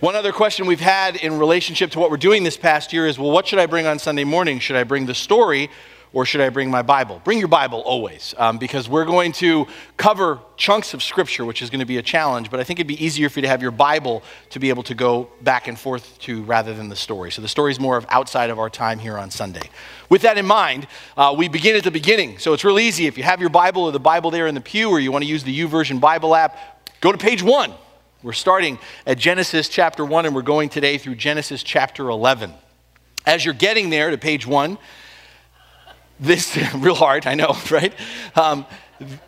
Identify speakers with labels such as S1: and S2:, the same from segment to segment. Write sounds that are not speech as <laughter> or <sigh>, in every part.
S1: One other question we've had in relationship to what we're doing this past year is well, what should I bring on Sunday morning? Should I bring the story or should I bring my Bible? Bring your Bible always, um, because we're going to cover chunks of Scripture, which is going to be a challenge, but I think it'd be easier for you to have your Bible to be able to go back and forth to rather than the story. So the story is more of outside of our time here on Sunday. With that in mind, uh, we begin at the beginning. So it's real easy. If you have your Bible or the Bible there in the pew, or you want to use the YouVersion Bible app, go to page one. We're starting at Genesis chapter 1, and we're going today through Genesis chapter 11. As you're getting there to page 1, this <laughs> real hard, I know, <laughs> right? Um,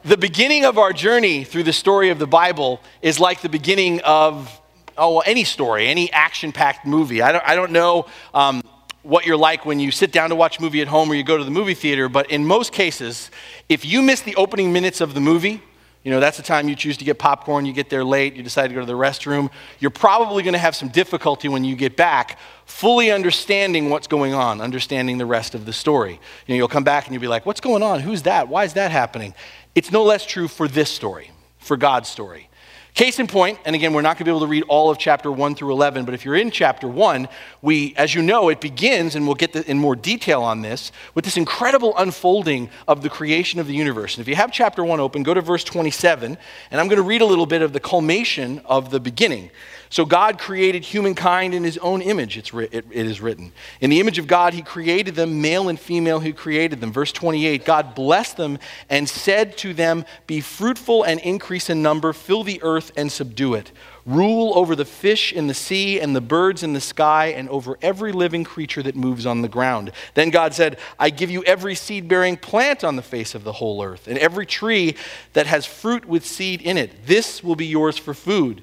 S1: the beginning of our journey through the story of the Bible is like the beginning of oh any story, any action-packed movie. I don't, I don't know um, what you're like when you sit down to watch a movie at home or you go to the movie theater, but in most cases, if you miss the opening minutes of the movie, you know, that's the time you choose to get popcorn, you get there late, you decide to go to the restroom. You're probably going to have some difficulty when you get back fully understanding what's going on, understanding the rest of the story. You know, you'll come back and you'll be like, what's going on? Who's that? Why is that happening? It's no less true for this story, for God's story. Case in point, and again, we're not going to be able to read all of chapter 1 through 11, but if you're in chapter 1, we, as you know, it begins, and we'll get in more detail on this, with this incredible unfolding of the creation of the universe. And if you have chapter 1 open, go to verse 27, and I'm going to read a little bit of the culmination of the beginning. So God created humankind in his own image, it's it, it is written. In the image of God, he created them, male and female, he created them. Verse 28 God blessed them and said to them, Be fruitful and increase in number, fill the earth and subdue it. Rule over the fish in the sea and the birds in the sky and over every living creature that moves on the ground. Then God said, I give you every seed bearing plant on the face of the whole earth, and every tree that has fruit with seed in it. This will be yours for food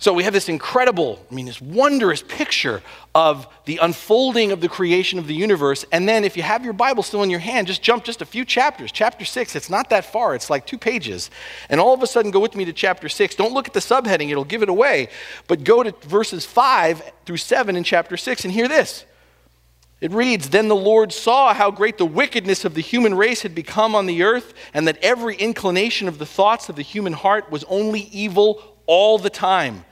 S1: So we have this incredible, I mean, this wondrous picture of the unfolding of the creation of the universe. And then, if you have your Bible still in your hand, just jump just a few chapters. Chapter six, it's not that far, it's like two pages. And all of a sudden, go with me to chapter six. Don't look at the subheading, it'll give it away. But go to verses five through seven in chapter six and hear this. It reads Then the Lord saw how great the wickedness of the human race had become on the earth, and that every inclination of the thoughts of the human heart was only evil all the time.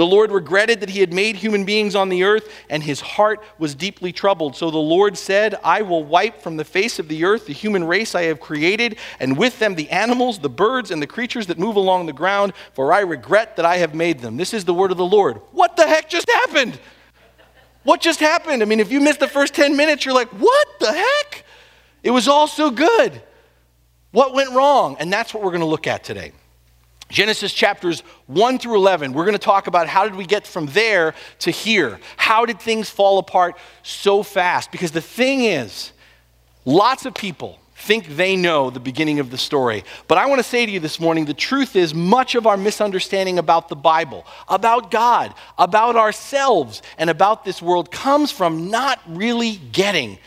S1: The Lord regretted that he had made human beings on the earth, and his heart was deeply troubled. So the Lord said, I will wipe from the face of the earth the human race I have created, and with them the animals, the birds, and the creatures that move along the ground, for I regret that I have made them. This is the word of the Lord. What the heck just happened? What just happened? I mean, if you missed the first 10 minutes, you're like, what the heck? It was all so good. What went wrong? And that's what we're going to look at today. Genesis chapters 1 through 11, we're going to talk about how did we get from there to here? How did things fall apart so fast? Because the thing is, lots of people think they know the beginning of the story. But I want to say to you this morning the truth is, much of our misunderstanding about the Bible, about God, about ourselves, and about this world comes from not really getting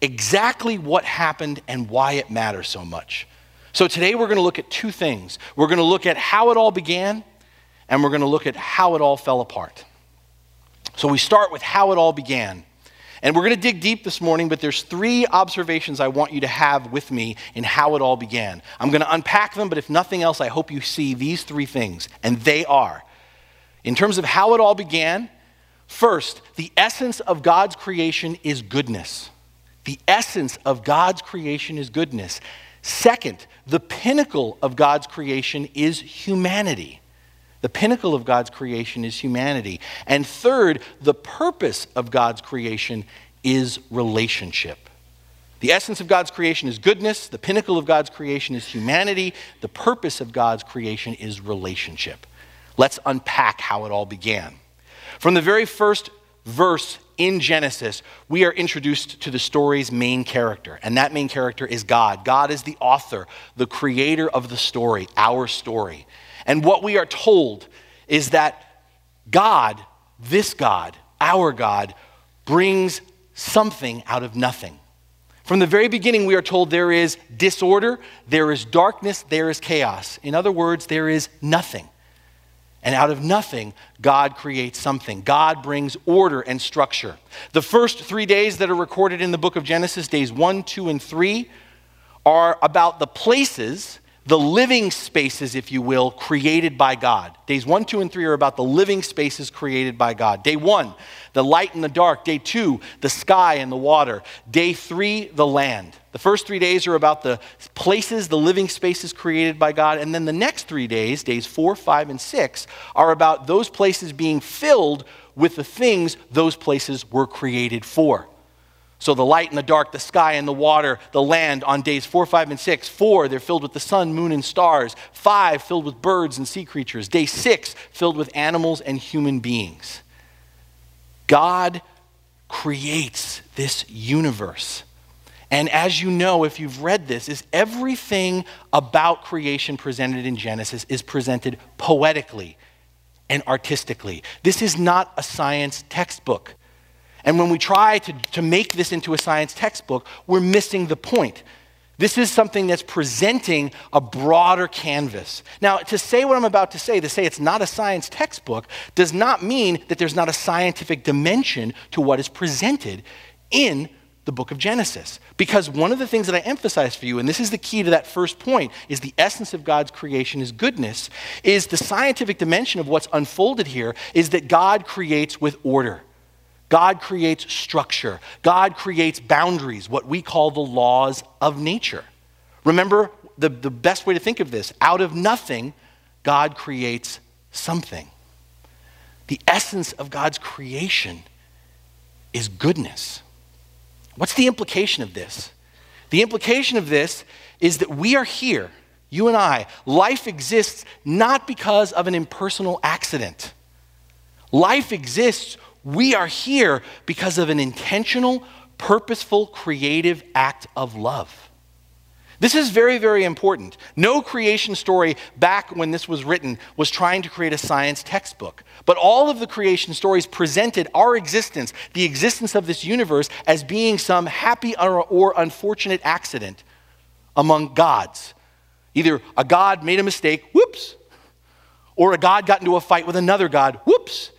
S1: exactly what happened and why it matters so much. So today we're going to look at two things. We're going to look at how it all began, and we're going to look at how it all fell apart. So we start with how it all began. And we're going to dig deep this morning, but there's three observations I want you to have with me in how it all began. I'm going to unpack them, but if nothing else, I hope you see these three things. And they are in terms of how it all began, first, the essence of God's creation is goodness. The essence of God's creation is goodness. Second, the pinnacle of God's creation is humanity. The pinnacle of God's creation is humanity. And third, the purpose of God's creation is relationship. The essence of God's creation is goodness. The pinnacle of God's creation is humanity. The purpose of God's creation is relationship. Let's unpack how it all began. From the very first verse in Genesis, we are introduced to the story's main character, and that main character is God. God is the author, the creator of the story, our story. And what we are told is that God, this God, our God, brings something out of nothing. From the very beginning, we are told there is disorder, there is darkness, there is chaos. In other words, there is nothing. And out of nothing, God creates something. God brings order and structure. The first three days that are recorded in the book of Genesis, days one, two, and three, are about the places the living spaces, if you will, created by God. Days one, two, and three are about the living spaces created by God. Day one, the light and the dark. Day two, the sky and the water. Day three, the land. The first three days are about the places, the living spaces created by God. And then the next three days, days four, five, and six, are about those places being filled with the things those places were created for. So the light and the dark, the sky and the water, the land on days four, five, and six. Four, they're filled with the sun, moon, and stars. Five, filled with birds and sea creatures. Day six, filled with animals and human beings. God creates this universe. And as you know, if you've read this, is everything about creation presented in Genesis is presented poetically and artistically. This is not a science textbook. And when we try to, to make this into a science textbook, we're missing the point. This is something that's presenting a broader canvas. Now, to say what I'm about to say, to say it's not a science textbook, does not mean that there's not a scientific dimension to what is presented in the book of Genesis. Because one of the things that I emphasize for you, and this is the key to that first point, is the essence of God's creation is goodness, is the scientific dimension of what's unfolded here is that God creates with order. God creates structure. God creates boundaries, what we call the laws of nature. Remember the, the best way to think of this out of nothing, God creates something. The essence of God's creation is goodness. What's the implication of this? The implication of this is that we are here, you and I. Life exists not because of an impersonal accident. Life exists we are here because of an intentional, purposeful, creative act of love. This is very, very important. No creation story back when this was written was trying to create a science textbook. But all of the creation stories presented our existence, the existence of this universe, as being some happy or, or unfortunate accident among gods. Either a god made a mistake, whoops, or a god got into a fight with another god, whoops,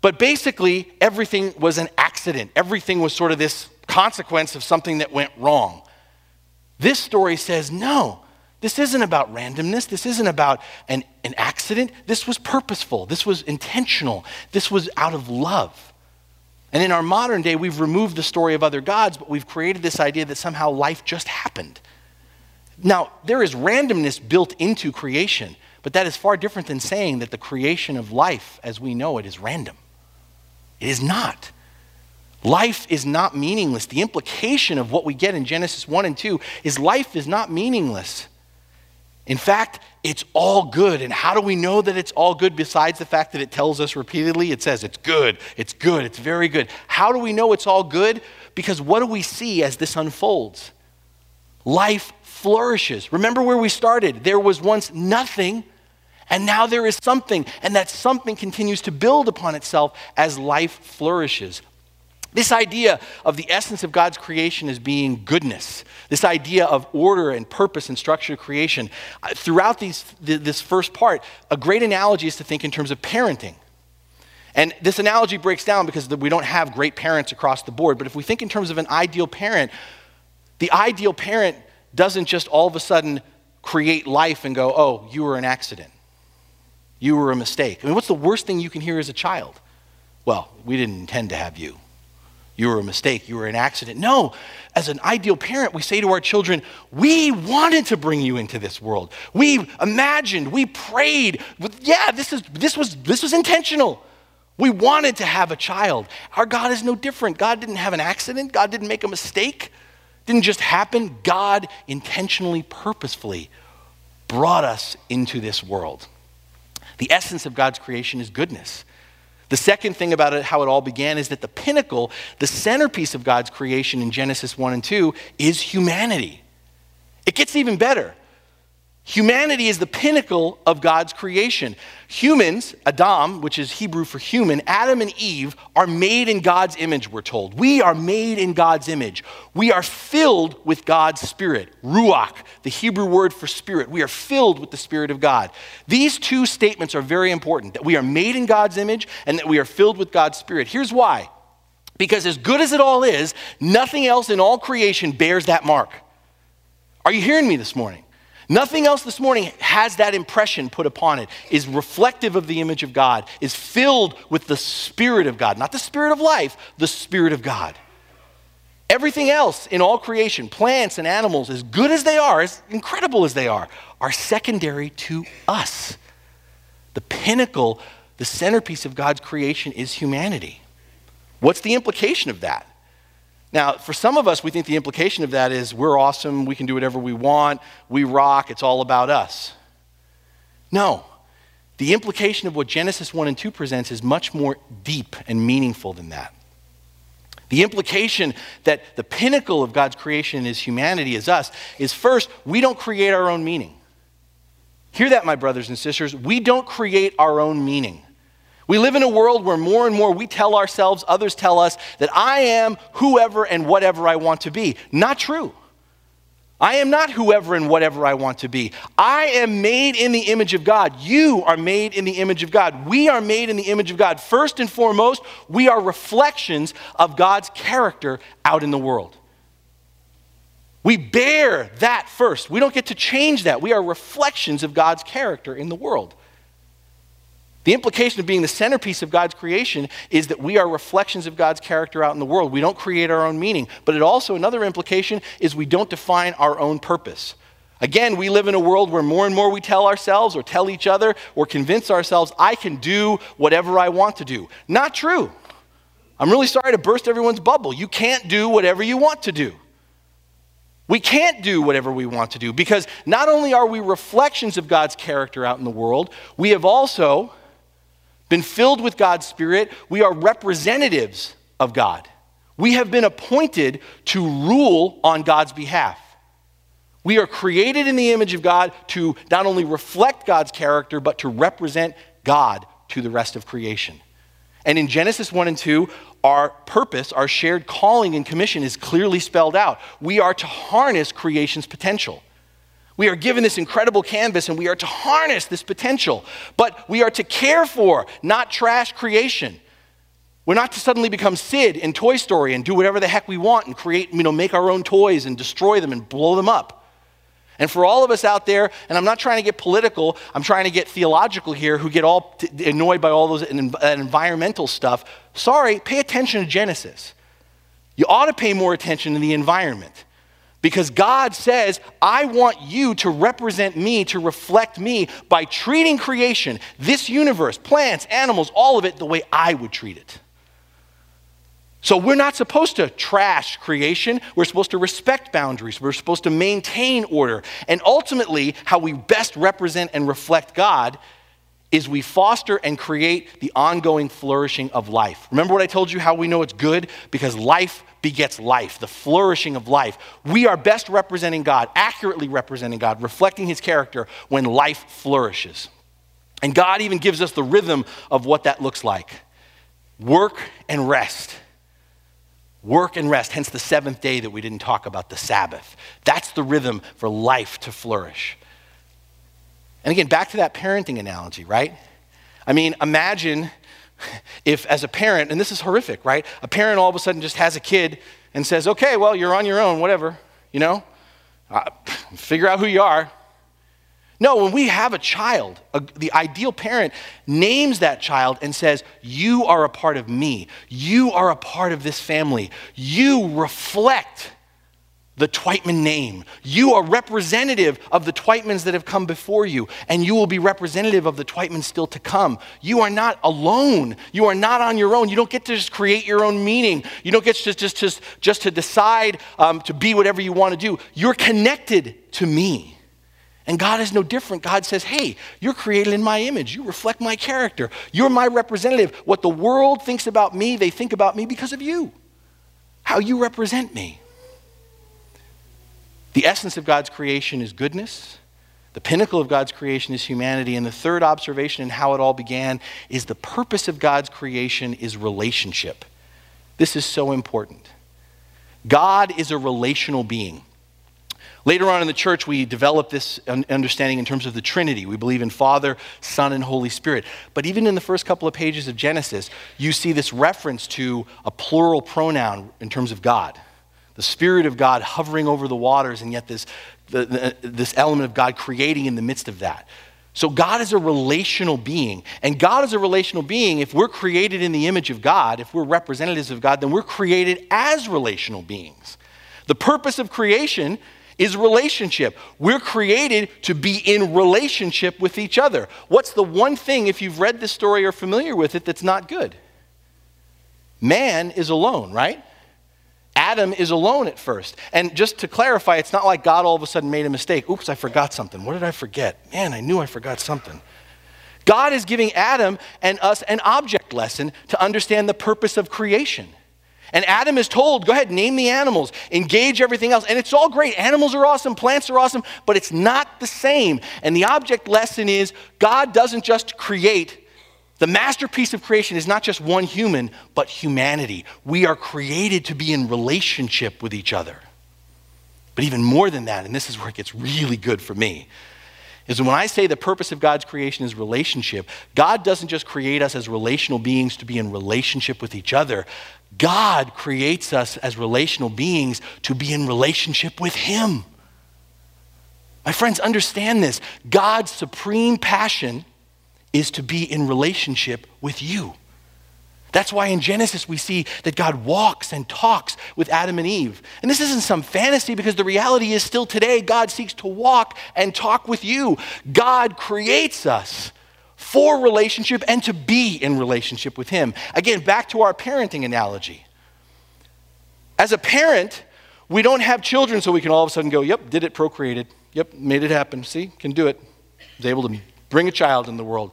S1: but basically, everything was an accident. Everything was sort of this consequence of something that went wrong. This story says, no, this isn't about randomness. This isn't about an, an accident. This was purposeful. This was intentional. This was out of love. And in our modern day, we've removed the story of other gods, but we've created this idea that somehow life just happened. Now, there is randomness built into creation, but that is far different than saying that the creation of life as we know it is random. It is not. Life is not meaningless. The implication of what we get in Genesis 1 and 2 is life is not meaningless. In fact, it's all good. And how do we know that it's all good besides the fact that it tells us repeatedly? It says it's good, it's good, it's very good. How do we know it's all good? Because what do we see as this unfolds? Life flourishes. Remember where we started? There was once nothing, and now there is something, and that something continues to build upon itself as life flourishes. This idea of the essence of God's creation as being goodness, this idea of order and purpose and structure of creation, uh, throughout these, this first part, a great analogy is to think in terms of parenting. And this analogy breaks down because we don't have great parents across the board, but if we think in terms of an ideal parent, the ideal parent doesn't just all of a sudden create life and go, oh, you were an accident. You were a mistake. I mean, what's the worst thing you can hear as a child? Well, we didn't intend to have you. You were a mistake. You were an accident. No, as an ideal parent, we say to our children, We wanted to bring you into this world. We imagined, we prayed. Yeah, this, is, this, was, this was intentional. We wanted to have a child. Our God is no different. God didn't have an accident, God didn't make a mistake. Didn't just happen. God intentionally, purposefully brought us into this world. The essence of God's creation is goodness. The second thing about it, how it all began, is that the pinnacle, the centerpiece of God's creation in Genesis 1 and 2, is humanity. It gets even better. Humanity is the pinnacle of God's creation. Humans, Adam, which is Hebrew for human, Adam and Eve are made in God's image, we're told. We are made in God's image. We are filled with God's Spirit. Ruach, the Hebrew word for spirit. We are filled with the Spirit of God. These two statements are very important that we are made in God's image and that we are filled with God's Spirit. Here's why. Because as good as it all is, nothing else in all creation bears that mark. Are you hearing me this morning? Nothing else this morning has that impression put upon it, is reflective of the image of God, is filled with the Spirit of God. Not the Spirit of life, the Spirit of God. Everything else in all creation, plants and animals, as good as they are, as incredible as they are, are secondary to us. The pinnacle, the centerpiece of God's creation is humanity. What's the implication of that? Now, for some of us, we think the implication of that is we're awesome, we can do whatever we want, we rock, it's all about us. No. The implication of what Genesis 1 and 2 presents is much more deep and meaningful than that. The implication that the pinnacle of God's creation is humanity, is us, is first, we don't create our own meaning. Hear that, my brothers and sisters. We don't create our own meaning. We live in a world where more and more we tell ourselves, others tell us, that I am whoever and whatever I want to be. Not true. I am not whoever and whatever I want to be. I am made in the image of God. You are made in the image of God. We are made in the image of God. First and foremost, we are reflections of God's character out in the world. We bear that first. We don't get to change that. We are reflections of God's character in the world. The implication of being the centerpiece of God's creation is that we are reflections of God's character out in the world. We don't create our own meaning. But it also, another implication is we don't define our own purpose. Again, we live in a world where more and more we tell ourselves or tell each other or convince ourselves, I can do whatever I want to do. Not true. I'm really sorry to burst everyone's bubble. You can't do whatever you want to do. We can't do whatever we want to do because not only are we reflections of God's character out in the world, we have also been filled with God's Spirit, we are representatives of God. We have been appointed to rule on God's behalf. We are created in the image of God to not only reflect God's character, but to represent God to the rest of creation. And in Genesis 1 and 2, our purpose, our shared calling and commission is clearly spelled out. We are to harness creation's potential. We are given this incredible canvas and we are to harness this potential, but we are to care for, not trash creation. We're not to suddenly become Sid in Toy Story and do whatever the heck we want and create, you know, make our own toys and destroy them and blow them up. And for all of us out there, and I'm not trying to get political, I'm trying to get theological here, who get all annoyed by all those uh, environmental stuff, sorry, pay attention to Genesis. You ought to pay more attention to the environment. Because God says, I want you to represent me, to reflect me by treating creation, this universe, plants, animals, all of it, the way I would treat it. So we're not supposed to trash creation. We're supposed to respect boundaries. We're supposed to maintain order. And ultimately, how we best represent and reflect God is we foster and create the ongoing flourishing of life. Remember what I told you how we know it's good? Because life begets life, the flourishing of life. We are best representing God, accurately representing God, reflecting his character when life flourishes. And God even gives us the rhythm of what that looks like work and rest. Work and rest, hence the seventh day that we didn't talk about, the Sabbath. That's the rhythm for life to flourish. And again, back to that parenting analogy, right? I mean, imagine if, as a parent, and this is horrific, right? A parent all of a sudden just has a kid and says, okay, well, you're on your own, whatever, you know? Uh, figure out who you are. No, when we have a child, a, the ideal parent names that child and says, You are a part of me. You are a part of this family. You reflect the Twietman name. You are representative of the Twietmans that have come before you, and you will be representative of the Twietmans still to come. You are not alone. You are not on your own. You don't get to just create your own meaning. You don't get to just, just, just to decide um, to be whatever you want to do. You're connected to me. And God is no different. God says, hey, you're created in my image. You reflect my character. You're my representative. What the world thinks about me, they think about me because of you, how you represent me. The essence of God's creation is goodness, The pinnacle of God's creation is humanity. And the third observation in how it all began is the purpose of God's creation is relationship. This is so important. God is a relational being. Later on in the church, we develop this understanding in terms of the Trinity. We believe in Father, Son, and Holy Spirit. But even in the first couple of pages of Genesis, you see this reference to a plural pronoun in terms of God. The Spirit of God hovering over the waters, and yet this, the, the, this element of God creating in the midst of that. So, God is a relational being. And God is a relational being. If we're created in the image of God, if we're representatives of God, then we're created as relational beings. The purpose of creation is relationship. We're created to be in relationship with each other. What's the one thing, if you've read this story or familiar with it, that's not good? Man is alone, right? Adam is alone at first. And just to clarify, it's not like God all of a sudden made a mistake. Oops, I forgot something. What did I forget? Man, I knew I forgot something. God is giving Adam and us an object lesson to understand the purpose of creation. And Adam is told, go ahead, name the animals, engage everything else. And it's all great. Animals are awesome, plants are awesome, but it's not the same. And the object lesson is God doesn't just create. The masterpiece of creation is not just one human, but humanity. We are created to be in relationship with each other. But even more than that, and this is where it gets really good for me, is when I say the purpose of God's creation is relationship, God doesn't just create us as relational beings to be in relationship with each other. God creates us as relational beings to be in relationship with Him. My friends, understand this. God's supreme passion is to be in relationship with you. That's why in Genesis we see that God walks and talks with Adam and Eve. And this isn't some fantasy because the reality is still today God seeks to walk and talk with you. God creates us for relationship and to be in relationship with Him. Again, back to our parenting analogy. As a parent, we don't have children so we can all of a sudden go, yep, did it, procreated. Yep, made it happen. See, can do it. Was able to bring a child in the world.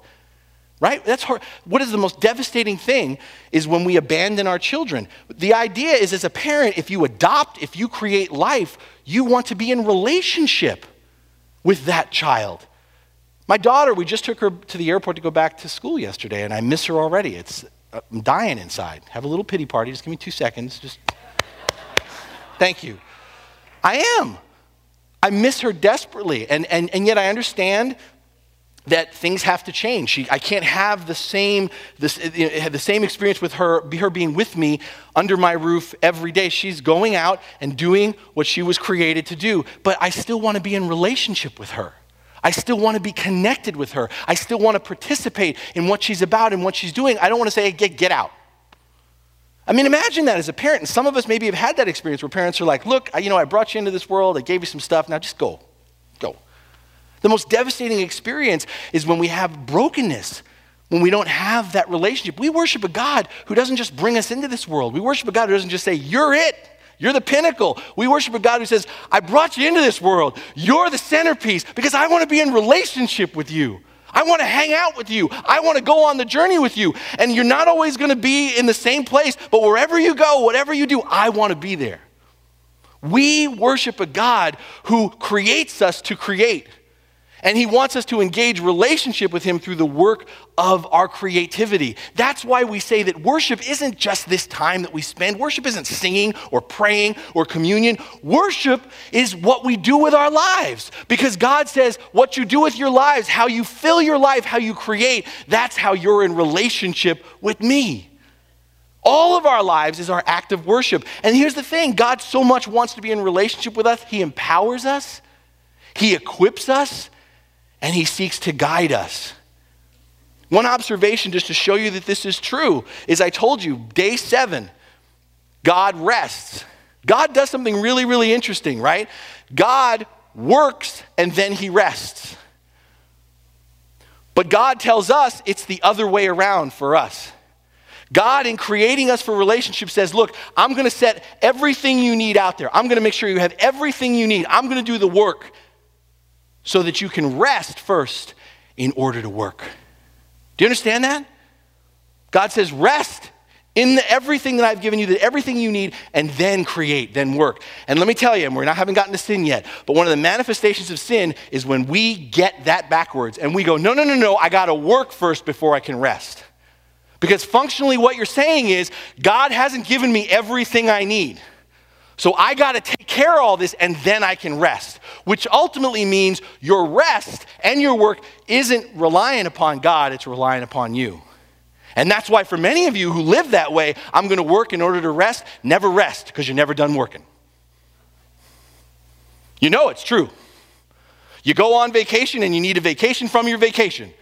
S1: Right? That's hard. What is the most devastating thing is when we abandon our children. The idea is, as a parent, if you adopt, if you create life, you want to be in relationship with that child. My daughter, we just took her to the airport to go back to school yesterday, and I miss her already. It's, uh, I'm dying inside. Have a little pity party. Just give me two seconds. Just thank you. I am. I miss her desperately, and, and, and yet I understand that things have to change. She, I can't have the same, this, you know, the same experience with her, her being with me under my roof every day. She's going out and doing what she was created to do, but I still want to be in relationship with her. I still want to be connected with her. I still want to participate in what she's about and what she's doing. I don't want to say, get, get out. I mean, imagine that as a parent. And some of us maybe have had that experience where parents are like, look, you know, I brought you into this world, I gave you some stuff, now just go. Go. The most devastating experience is when we have brokenness, when we don't have that relationship. We worship a God who doesn't just bring us into this world. We worship a God who doesn't just say, You're it. You're the pinnacle. We worship a God who says, I brought you into this world. You're the centerpiece because I want to be in relationship with you. I want to hang out with you. I want to go on the journey with you. And you're not always going to be in the same place, but wherever you go, whatever you do, I want to be there. We worship a God who creates us to create. And he wants us to engage relationship with him through the work of our creativity. That's why we say that worship isn't just this time that we spend. Worship isn't singing or praying or communion. Worship is what we do with our lives. Because God says what you do with your lives, how you fill your life, how you create, that's how you're in relationship with me. All of our lives is our act of worship. And here's the thing God so much wants to be in relationship with us, He empowers us, He equips us and He seeks to guide us. One observation, just to show you that this is true, is I told you, day seven, God rests. God does something really, really interesting, right? God works and then He rests. But God tells us it's the other way around for us. God, in creating us for relationships, says, Look, I'm going to set everything you need out there. I'm going to make sure you have everything you need. I'm going to do the work so that you can rest first in order to work. Do you understand that? God says, rest in the, everything that I've given you, that everything you need, and then create, then work. And let me tell you, we're not haven't gotten to sin yet, but one of the manifestations of sin is when we get that backwards and we go, no, no, no, no, I got to work first before I can rest. Because functionally, what you're saying is, God hasn't given me everything I need. So I got to take care of all this and then I can rest, which ultimately means your rest and your work isn't relying upon God, it's relying upon you. And that's why, for many of you who live that way, I'm going to work in order to rest, never rest because you're never done working. You know it's true. You go on vacation and you need a vacation from your vacation.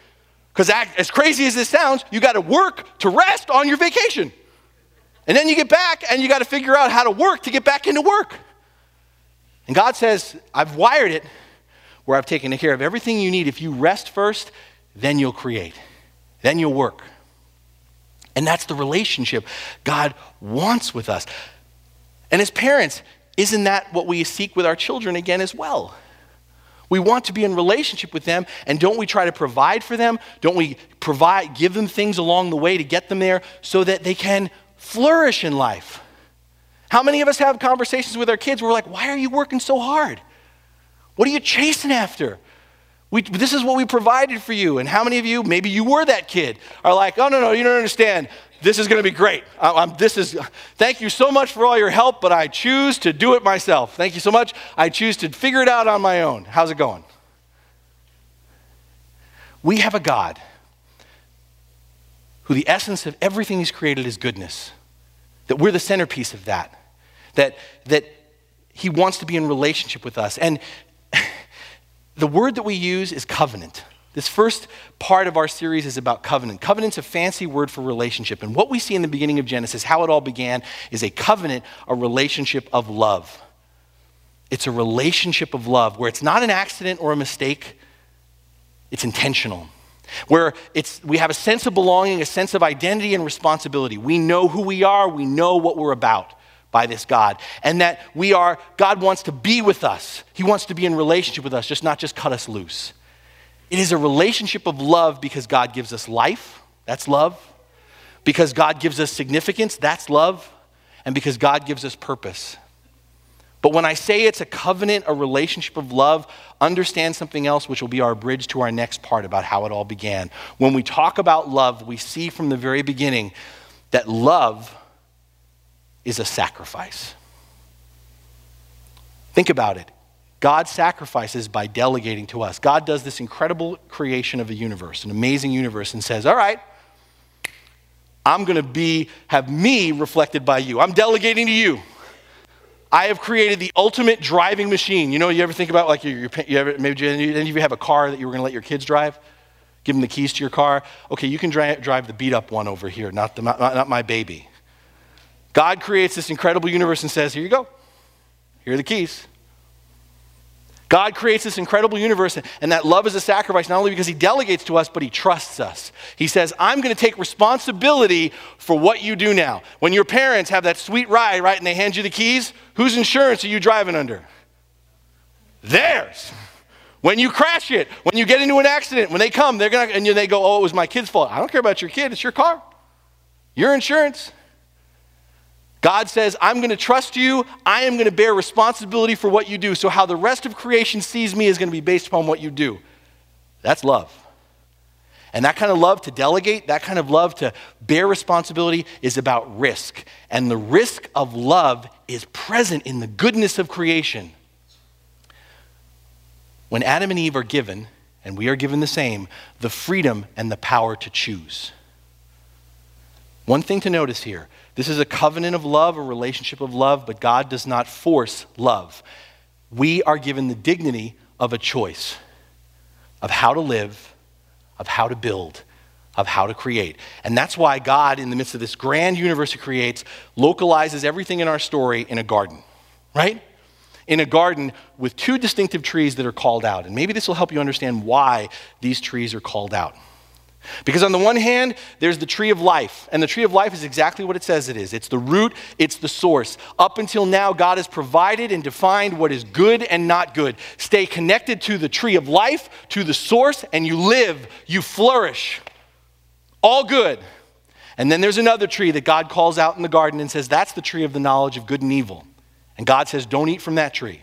S1: Because, as crazy as this sounds, you got to work to rest on your vacation. And then you get back and you got to figure out how to work to get back into work. And God says, I've wired it where I've taken care of everything you need. If you rest first, then you'll create, then you'll work. And that's the relationship God wants with us. And as parents, isn't that what we seek with our children again as well? We want to be in relationship with them, and don't we try to provide for them? Don't we provide, give them things along the way to get them there so that they can flourish in life? How many of us have conversations with our kids where we're like, why are you working so hard? What are you chasing after? We, this is what we provided for you. And how many of you, maybe you were that kid, are like, oh, no, no, you don't understand. This is going to be great. I, this is, thank you so much for all your help, but I choose to do it myself. Thank you so much. I choose to figure it out on my own. How's it going? We have a God who the essence of everything he's created is goodness. That we're the centerpiece of that. That, that he wants to be in relationship with us. And <laughs> the word that we use is covenant. This first part of our series is about covenant. Covenant's a fancy word for relationship. And what we see in the beginning of Genesis, how it all began, is a covenant, a relationship of love. It's a relationship of love where it's not an accident or a mistake, it's intentional. Where it's, we have a sense of belonging, a sense of identity and responsibility. We know who we are, we know what we're about by this God. And that we are, God wants to be with us. He wants to be in relationship with us, just not just cut us loose. It is a relationship of love because God gives us life, that's love. Because God gives us significance, that's love. And because God gives us purpose. But when I say it's a covenant, a relationship of love, understand something else, which will be our bridge to our next part about how it all began. When we talk about love, we see from the very beginning that love is a sacrifice. Think about it. God sacrifices by delegating to us. God does this incredible creation of a universe, an amazing universe, and says, All right, I'm going to be, have me reflected by you. I'm delegating to you. I have created the ultimate driving machine. You know, you ever think about like your, your you ever, maybe any of you have a car that you were going to let your kids drive? Give them the keys to your car. Okay, you can drive, the beat up one over here, not, the, not, not my baby. God creates this incredible universe and says, Here you go. Here are the keys. God creates this incredible universe, and that love is a sacrifice not only because He delegates to us, but He trusts us. He says, I'm going to take responsibility for what you do now. When your parents have that sweet ride, right, and they hand you the keys, whose insurance are you driving under? Theirs. When you crash it, when you get into an accident, when they come, they're gonna, and they go, Oh, it was my kid's fault. I don't care about your kid, it's your car, your insurance. God says, I'm going to trust you. I am going to bear responsibility for what you do. So, how the rest of creation sees me is going to be based upon what you do. That's love. And that kind of love to delegate, that kind of love to bear responsibility is about risk. And the risk of love is present in the goodness of creation. When Adam and Eve are given, and we are given the same, the freedom and the power to choose. One thing to notice here this is a covenant of love, a relationship of love, but God does not force love. We are given the dignity of a choice of how to live, of how to build, of how to create. And that's why God, in the midst of this grand universe He creates, localizes everything in our story in a garden, right? In a garden with two distinctive trees that are called out. And maybe this will help you understand why these trees are called out. Because on the one hand, there's the tree of life, and the tree of life is exactly what it says it is it's the root, it's the source. Up until now, God has provided and defined what is good and not good. Stay connected to the tree of life, to the source, and you live, you flourish. All good. And then there's another tree that God calls out in the garden and says, That's the tree of the knowledge of good and evil. And God says, Don't eat from that tree.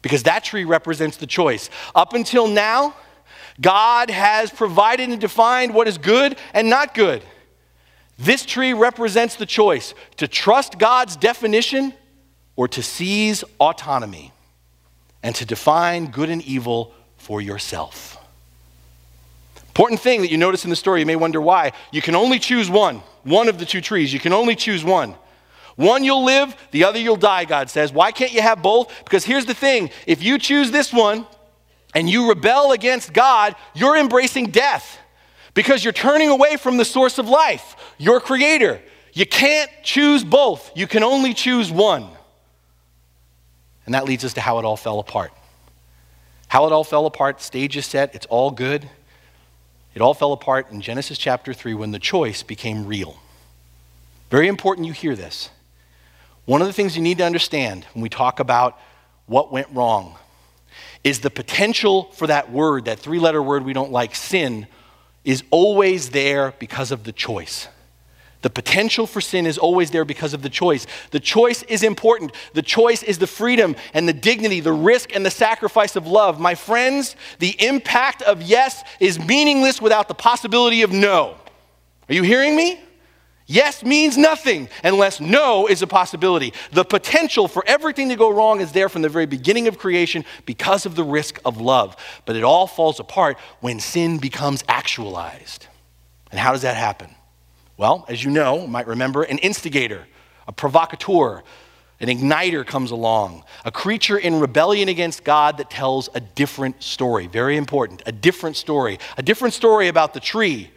S1: Because that tree represents the choice. Up until now, God has provided and defined what is good and not good. This tree represents the choice to trust God's definition or to seize autonomy and to define good and evil for yourself. Important thing that you notice in the story, you may wonder why. You can only choose one, one of the two trees. You can only choose one. One you'll live, the other you'll die, God says. Why can't you have both? Because here's the thing if you choose this one and you rebel against God, you're embracing death because you're turning away from the source of life, your creator. You can't choose both, you can only choose one. And that leads us to how it all fell apart. How it all fell apart, stage is set, it's all good. It all fell apart in Genesis chapter 3 when the choice became real. Very important you hear this. One of the things you need to understand when we talk about what went wrong is the potential for that word, that three letter word we don't like, sin, is always there because of the choice. The potential for sin is always there because of the choice. The choice is important. The choice is the freedom and the dignity, the risk and the sacrifice of love. My friends, the impact of yes is meaningless without the possibility of no. Are you hearing me? Yes means nothing unless no is a possibility. The potential for everything to go wrong is there from the very beginning of creation because of the risk of love. But it all falls apart when sin becomes actualized. And how does that happen? Well, as you know, you might remember, an instigator, a provocateur, an igniter comes along, a creature in rebellion against God that tells a different story. Very important. A different story. A different story about the tree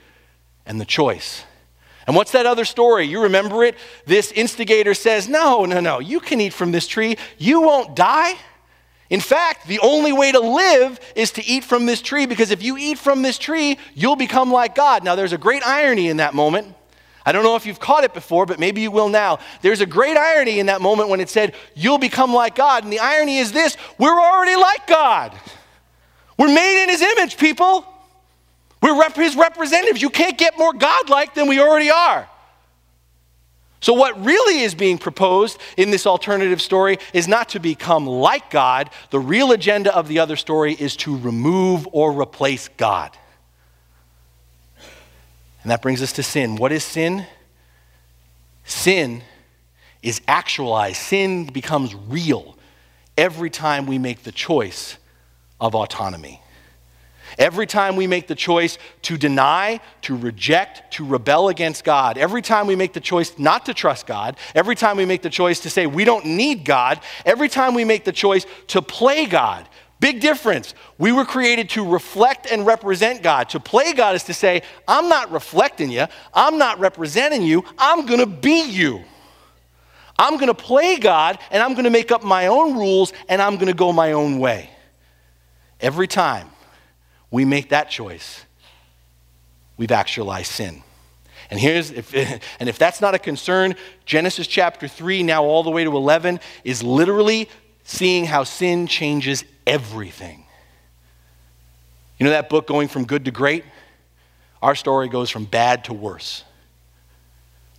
S1: and the choice. And what's that other story? You remember it? This instigator says, No, no, no, you can eat from this tree. You won't die. In fact, the only way to live is to eat from this tree because if you eat from this tree, you'll become like God. Now, there's a great irony in that moment. I don't know if you've caught it before, but maybe you will now. There's a great irony in that moment when it said, You'll become like God. And the irony is this we're already like God. We're made in His image, people. We're rep- His representatives. You can't get more God-like than we already are. So, what really is being proposed in this alternative story is not to become like God. The real agenda of the other story is to remove or replace God. And that brings us to sin. What is sin? Sin is actualized, sin becomes real every time we make the choice of autonomy. Every time we make the choice to deny, to reject, to rebel against God, every time we make the choice not to trust God, every time we make the choice to say we don't need God, every time we make the choice to play God, Big difference. We were created to reflect and represent God. To play God is to say, I'm not reflecting you, I'm not representing you, I'm going to be you. I'm going to play God and I'm going to make up my own rules and I'm going to go my own way. Every time we make that choice, we've actualized sin. And here's if <laughs> and if that's not a concern, Genesis chapter 3 now all the way to 11 is literally seeing how sin changes everything. You know that book, Going from Good to Great? Our story goes from bad to worse.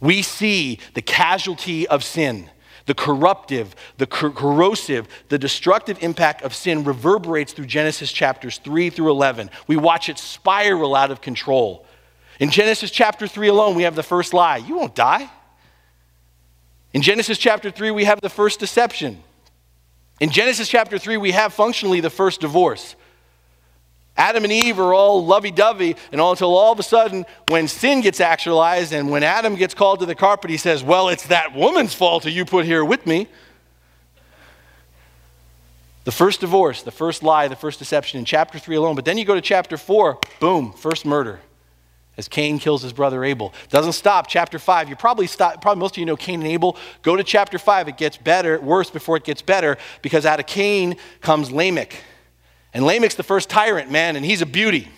S1: We see the casualty of sin, the corruptive, the corrosive, the destructive impact of sin reverberates through Genesis chapters 3 through 11. We watch it spiral out of control. In Genesis chapter 3 alone, we have the first lie you won't die. In Genesis chapter 3, we have the first deception. In Genesis chapter 3, we have functionally the first divorce. Adam and Eve are all lovey dovey, and all until all of a sudden, when sin gets actualized and when Adam gets called to the carpet, he says, Well, it's that woman's fault that you put here with me. The first divorce, the first lie, the first deception in chapter 3 alone. But then you go to chapter 4, boom, first murder as Cain kills his brother Abel. Doesn't stop. Chapter 5. You probably stop, probably most of you know Cain and Abel. Go to chapter 5. It gets better, worse before it gets better, because out of Cain comes Lamech. And Lamech's the first tyrant, man, and he's a beauty.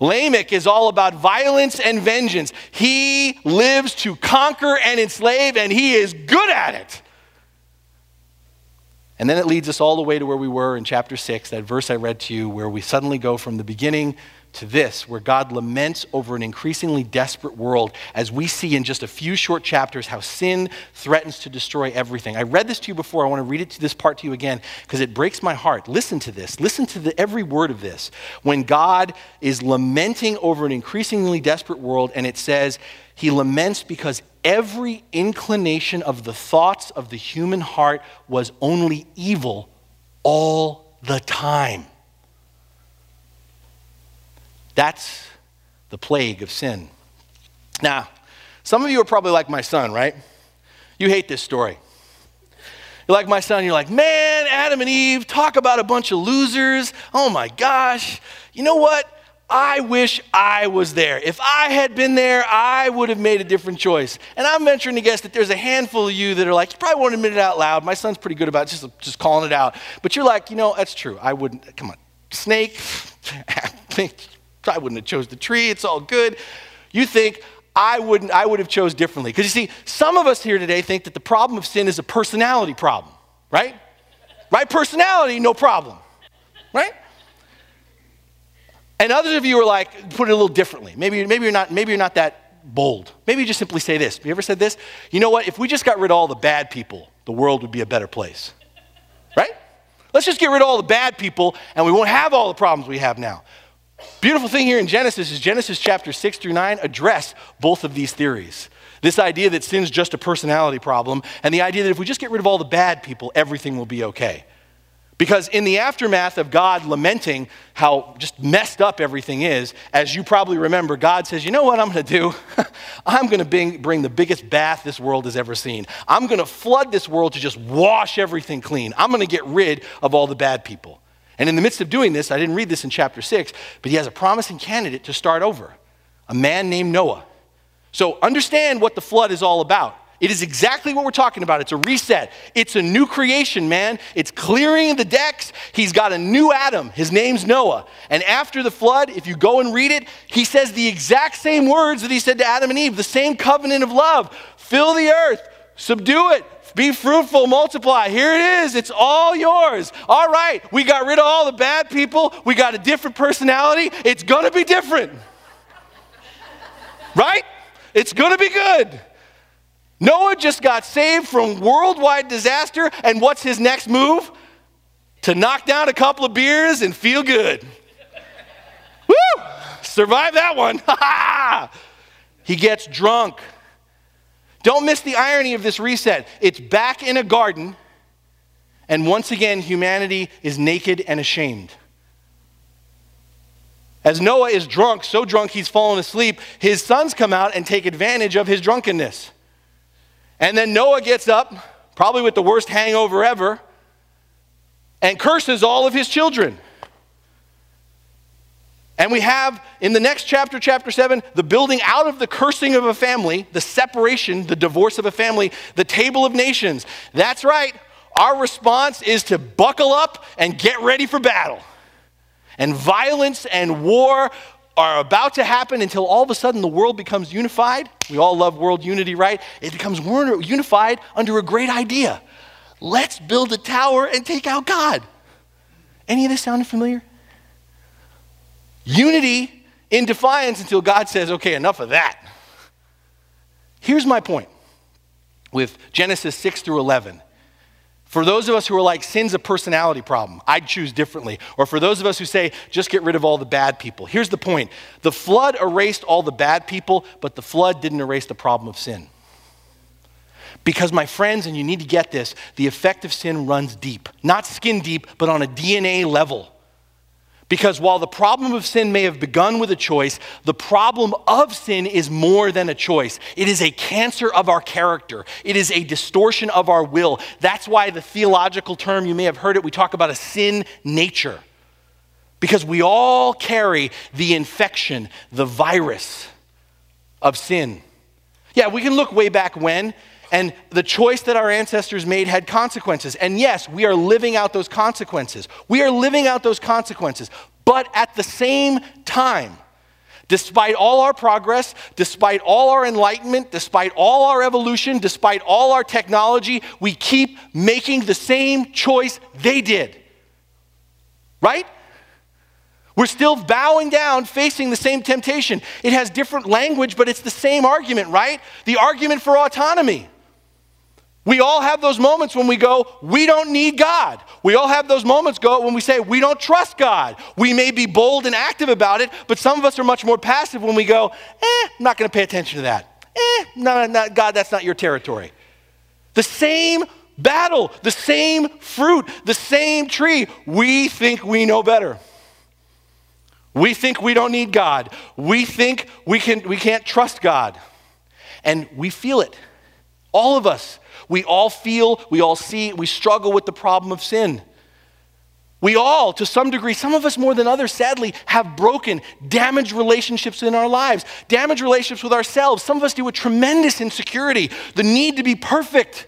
S1: Lamech is all about violence and vengeance. He lives to conquer and enslave, and he is good at it. And then it leads us all the way to where we were in chapter 6, that verse I read to you, where we suddenly go from the beginning to this, where God laments over an increasingly desperate world, as we see in just a few short chapters how sin threatens to destroy everything. I read this to you before. I want to read it to this part to you again because it breaks my heart. Listen to this. Listen to the, every word of this. When God is lamenting over an increasingly desperate world, and it says, He laments because every inclination of the thoughts of the human heart was only evil all the time. That's the plague of sin. Now, some of you are probably like my son, right? You hate this story. You're like my son, you're like, man, Adam and Eve, talk about a bunch of losers. Oh my gosh. You know what? I wish I was there. If I had been there, I would have made a different choice. And I'm venturing to guess that there's a handful of you that are like, you probably won't admit it out loud. My son's pretty good about just, just calling it out. But you're like, you know, that's true. I wouldn't, come on. Snake, <laughs> I wouldn't have chose the tree. It's all good. You think I wouldn't I would have chose differently. Because you see, some of us here today think that the problem of sin is a personality problem, right? Right personality, no problem. Right? And others of you are like, put it a little differently. Maybe, maybe, you're not, maybe you're not that bold. Maybe you just simply say this. You ever said this? You know what? If we just got rid of all the bad people, the world would be a better place. Right? Let's just get rid of all the bad people and we won't have all the problems we have now. Beautiful thing here in Genesis is Genesis chapter 6 through 9 address both of these theories. This idea that sin's just a personality problem, and the idea that if we just get rid of all the bad people, everything will be okay. Because in the aftermath of God lamenting how just messed up everything is, as you probably remember, God says, You know what I'm going to do? <laughs> I'm going to bring, bring the biggest bath this world has ever seen. I'm going to flood this world to just wash everything clean. I'm going to get rid of all the bad people. And in the midst of doing this, I didn't read this in chapter 6, but he has a promising candidate to start over a man named Noah. So understand what the flood is all about. It is exactly what we're talking about. It's a reset. It's a new creation, man. It's clearing the decks. He's got a new Adam. His name's Noah. And after the flood, if you go and read it, he says the exact same words that he said to Adam and Eve, the same covenant of love. Fill the earth, subdue it, be fruitful, multiply. Here it is. It's all yours. All right. We got rid of all the bad people. We got a different personality. It's going to be different. right? It's going to be good. Noah just got saved from worldwide disaster. And what's his next move? To knock down a couple of beers and feel good. Woo! Survive that one. <laughs> he gets drunk. Don't miss the irony of this reset. It's back in a garden, and once again, humanity is naked and ashamed. As Noah is drunk, so drunk he's fallen asleep, his sons come out and take advantage of his drunkenness. And then Noah gets up, probably with the worst hangover ever, and curses all of his children. And we have in the next chapter, chapter 7, the building out of the cursing of a family, the separation, the divorce of a family, the table of nations. That's right. Our response is to buckle up and get ready for battle. And violence and war are about to happen until all of a sudden the world becomes unified. We all love world unity, right? It becomes unified under a great idea. Let's build a tower and take out God. Any of this sound familiar? Unity in defiance until God says, okay, enough of that. Here's my point with Genesis 6 through 11. For those of us who are like, sin's a personality problem, I'd choose differently. Or for those of us who say, just get rid of all the bad people. Here's the point the flood erased all the bad people, but the flood didn't erase the problem of sin. Because, my friends, and you need to get this, the effect of sin runs deep. Not skin deep, but on a DNA level. Because while the problem of sin may have begun with a choice, the problem of sin is more than a choice. It is a cancer of our character, it is a distortion of our will. That's why the theological term, you may have heard it, we talk about a sin nature. Because we all carry the infection, the virus of sin. Yeah, we can look way back when and the choice that our ancestors made had consequences. And yes, we are living out those consequences. We are living out those consequences. But at the same time, despite all our progress, despite all our enlightenment, despite all our evolution, despite all our technology, we keep making the same choice they did. Right? We're still bowing down, facing the same temptation. It has different language, but it's the same argument, right? The argument for autonomy. We all have those moments when we go, we don't need God. We all have those moments go when we say, we don't trust God. We may be bold and active about it, but some of us are much more passive when we go, eh, I'm not going to pay attention to that. Eh, no, no, God, that's not your territory. The same battle, the same fruit, the same tree. We think we know better. We think we don't need God. We think we, can, we can't trust God. And we feel it. All of us. We all feel, we all see, we struggle with the problem of sin. We all, to some degree, some of us more than others, sadly, have broken, damaged relationships in our lives, damaged relationships with ourselves. Some of us deal with tremendous insecurity, the need to be perfect.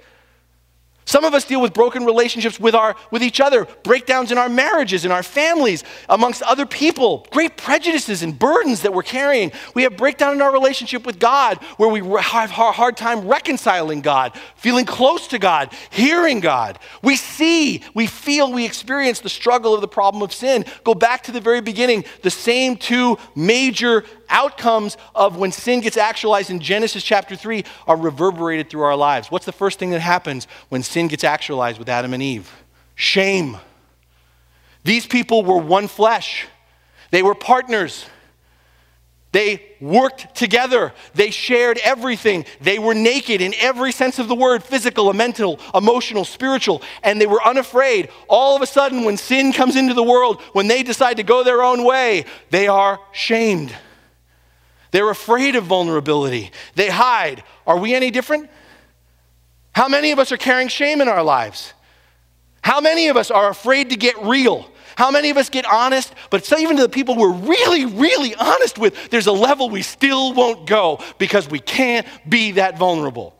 S1: Some of us deal with broken relationships with, our, with each other, breakdowns in our marriages, in our families, amongst other people, great prejudices and burdens that we're carrying. We have breakdown in our relationship with God where we have a hard time reconciling God, feeling close to God, hearing God. We see, we feel, we experience the struggle of the problem of sin. Go back to the very beginning, the same two major outcomes of when sin gets actualized in Genesis chapter 3 are reverberated through our lives. What's the first thing that happens when sin gets actualized with Adam and Eve? Shame. These people were one flesh, they were partners. They worked together. They shared everything. They were naked in every sense of the word physical, mental, emotional, spiritual, and they were unafraid. All of a sudden, when sin comes into the world, when they decide to go their own way, they are shamed. They're afraid of vulnerability. They hide. Are we any different? How many of us are carrying shame in our lives? How many of us are afraid to get real? How many of us get honest? But even to the people we're really, really honest with, there's a level we still won't go because we can't be that vulnerable.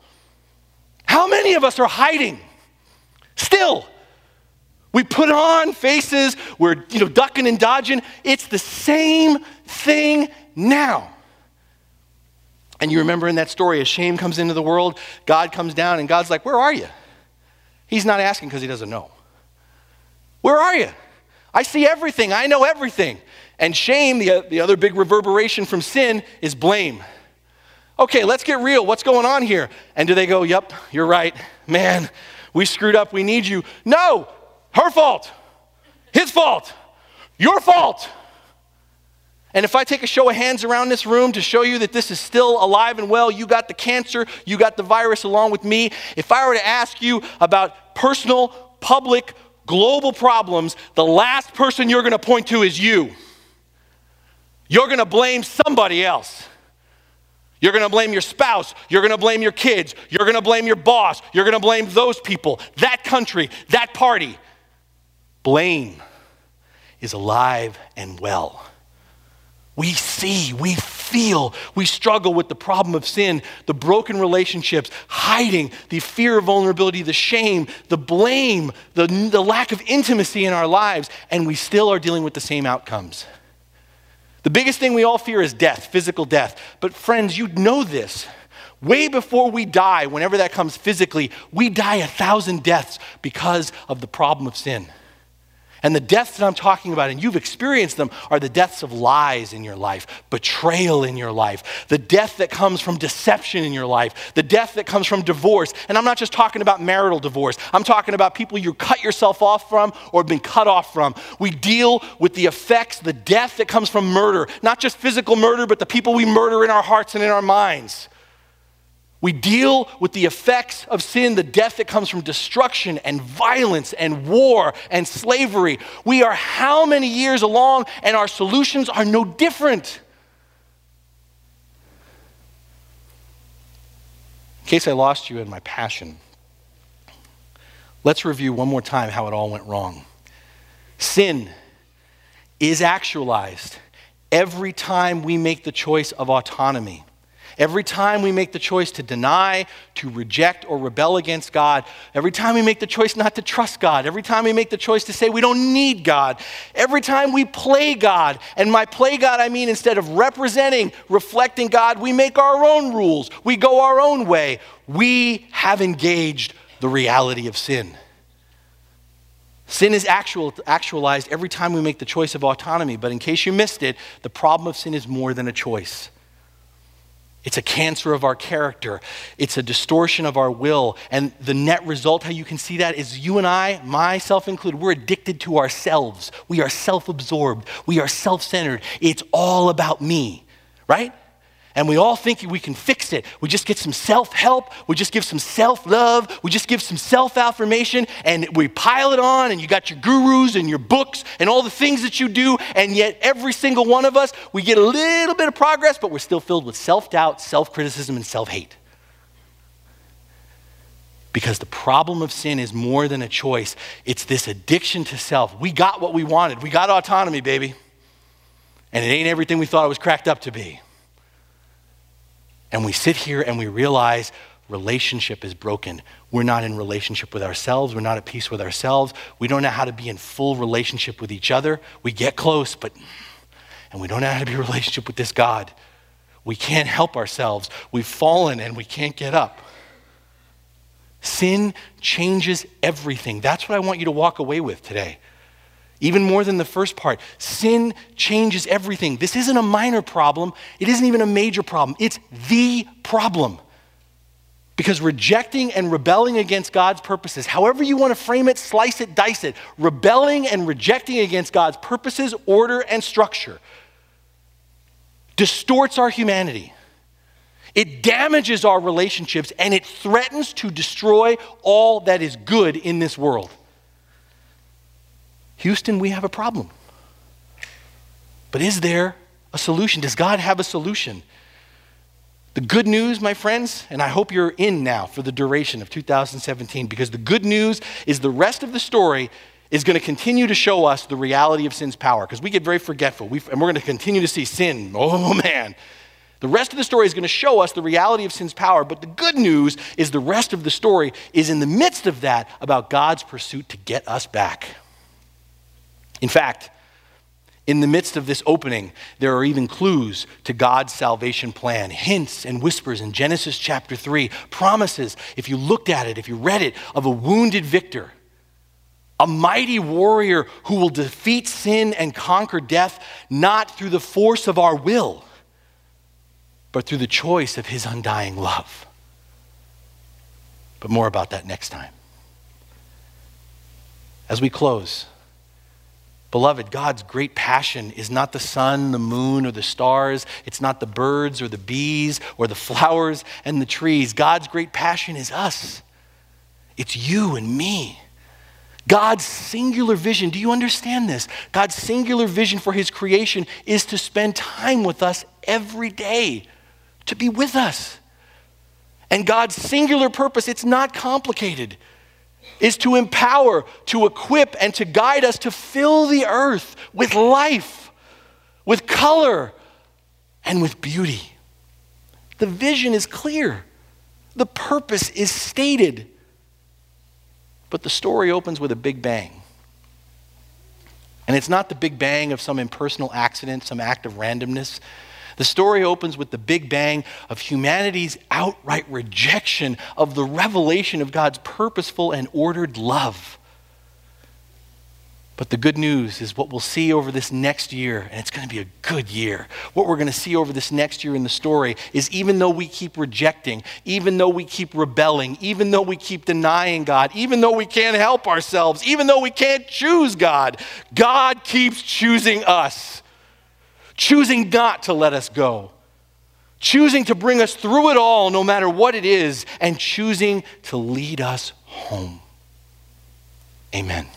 S1: How many of us are hiding? Still. We put on faces, we're you know, ducking and dodging. It's the same thing now. And you remember in that story, as shame comes into the world, God comes down and God's like, Where are you? He's not asking because he doesn't know. Where are you? I see everything, I know everything. And shame, the, the other big reverberation from sin, is blame. Okay, let's get real. What's going on here? And do they go, Yep, you're right. Man, we screwed up. We need you. No, her fault. His fault. Your fault. And if I take a show of hands around this room to show you that this is still alive and well, you got the cancer, you got the virus along with me. If I were to ask you about personal, public, global problems, the last person you're going to point to is you. You're going to blame somebody else. You're going to blame your spouse. You're going to blame your kids. You're going to blame your boss. You're going to blame those people, that country, that party. Blame is alive and well. We see, we feel, we struggle with the problem of sin, the broken relationships, hiding, the fear of vulnerability, the shame, the blame, the, the lack of intimacy in our lives, and we still are dealing with the same outcomes. The biggest thing we all fear is death, physical death. But friends, you know this. Way before we die, whenever that comes physically, we die a thousand deaths because of the problem of sin. And the deaths that I'm talking about, and you've experienced them, are the deaths of lies in your life, betrayal in your life, the death that comes from deception in your life, the death that comes from divorce. And I'm not just talking about marital divorce, I'm talking about people you cut yourself off from or been cut off from. We deal with the effects, the death that comes from murder, not just physical murder, but the people we murder in our hearts and in our minds. We deal with the effects of sin, the death that comes from destruction and violence and war and slavery. We are how many years along, and our solutions are no different. In case I lost you in my passion, let's review one more time how it all went wrong. Sin is actualized every time we make the choice of autonomy. Every time we make the choice to deny, to reject, or rebel against God, every time we make the choice not to trust God, every time we make the choice to say we don't need God, every time we play God, and by play God, I mean instead of representing, reflecting God, we make our own rules, we go our own way, we have engaged the reality of sin. Sin is actual, actualized every time we make the choice of autonomy. But in case you missed it, the problem of sin is more than a choice. It's a cancer of our character. It's a distortion of our will. And the net result, how you can see that, is you and I, myself included, we're addicted to ourselves. We are self absorbed. We are self centered. It's all about me, right? And we all think we can fix it. We just get some self help, we just give some self love, we just give some self affirmation, and we pile it on, and you got your gurus and your books and all the things that you do, and yet every single one of us, we get a little bit of progress, but we're still filled with self doubt, self criticism, and self hate. Because the problem of sin is more than a choice, it's this addiction to self. We got what we wanted, we got autonomy, baby. And it ain't everything we thought it was cracked up to be. And we sit here and we realize relationship is broken. We're not in relationship with ourselves. We're not at peace with ourselves. We don't know how to be in full relationship with each other. We get close, but, and we don't know how to be in <laughs> relationship with this God. We can't help ourselves. We've fallen and we can't get up. Sin changes everything. That's what I want you to walk away with today. Even more than the first part, sin changes everything. This isn't a minor problem, it isn't even a major problem. It's the problem. Because rejecting and rebelling against God's purposes, however you want to frame it, slice it, dice it, rebelling and rejecting against God's purposes, order, and structure distorts our humanity. It damages our relationships and it threatens to destroy all that is good in this world. Houston, we have a problem. But is there a solution? Does God have a solution? The good news, my friends, and I hope you're in now for the duration of 2017, because the good news is the rest of the story is going to continue to show us the reality of sin's power, because we get very forgetful, we, and we're going to continue to see sin. Oh, man. The rest of the story is going to show us the reality of sin's power, but the good news is the rest of the story is in the midst of that about God's pursuit to get us back. In fact, in the midst of this opening, there are even clues to God's salvation plan, hints and whispers in Genesis chapter 3, promises, if you looked at it, if you read it, of a wounded victor, a mighty warrior who will defeat sin and conquer death, not through the force of our will, but through the choice of his undying love. But more about that next time. As we close, Beloved, God's great passion is not the sun, the moon, or the stars. It's not the birds or the bees or the <laughs> flowers and the trees. God's great passion is us. It's you and me. God's singular vision, do you understand this? God's singular vision for his creation is to spend time with us every day, to be with us. And God's singular purpose, it's not complicated is to empower, to equip, and to guide us to fill the earth with life, with color, and with beauty. The vision is clear, the purpose is stated. But the story opens with a big bang. And it's not the big bang of some impersonal accident, some act of randomness. The story opens with the big bang of humanity's outright rejection of the revelation of God's purposeful and ordered love. But the good news is what we'll see over this next year, and it's going to be a good year. What we're going to see over this next year in the story is even though we keep rejecting, even though we keep rebelling, even though we keep denying God, even though we can't help ourselves, even though we can't choose God, God keeps choosing us choosing not to let us go, choosing to bring us through it all, no matter what it is, and choosing to lead us home. Amen.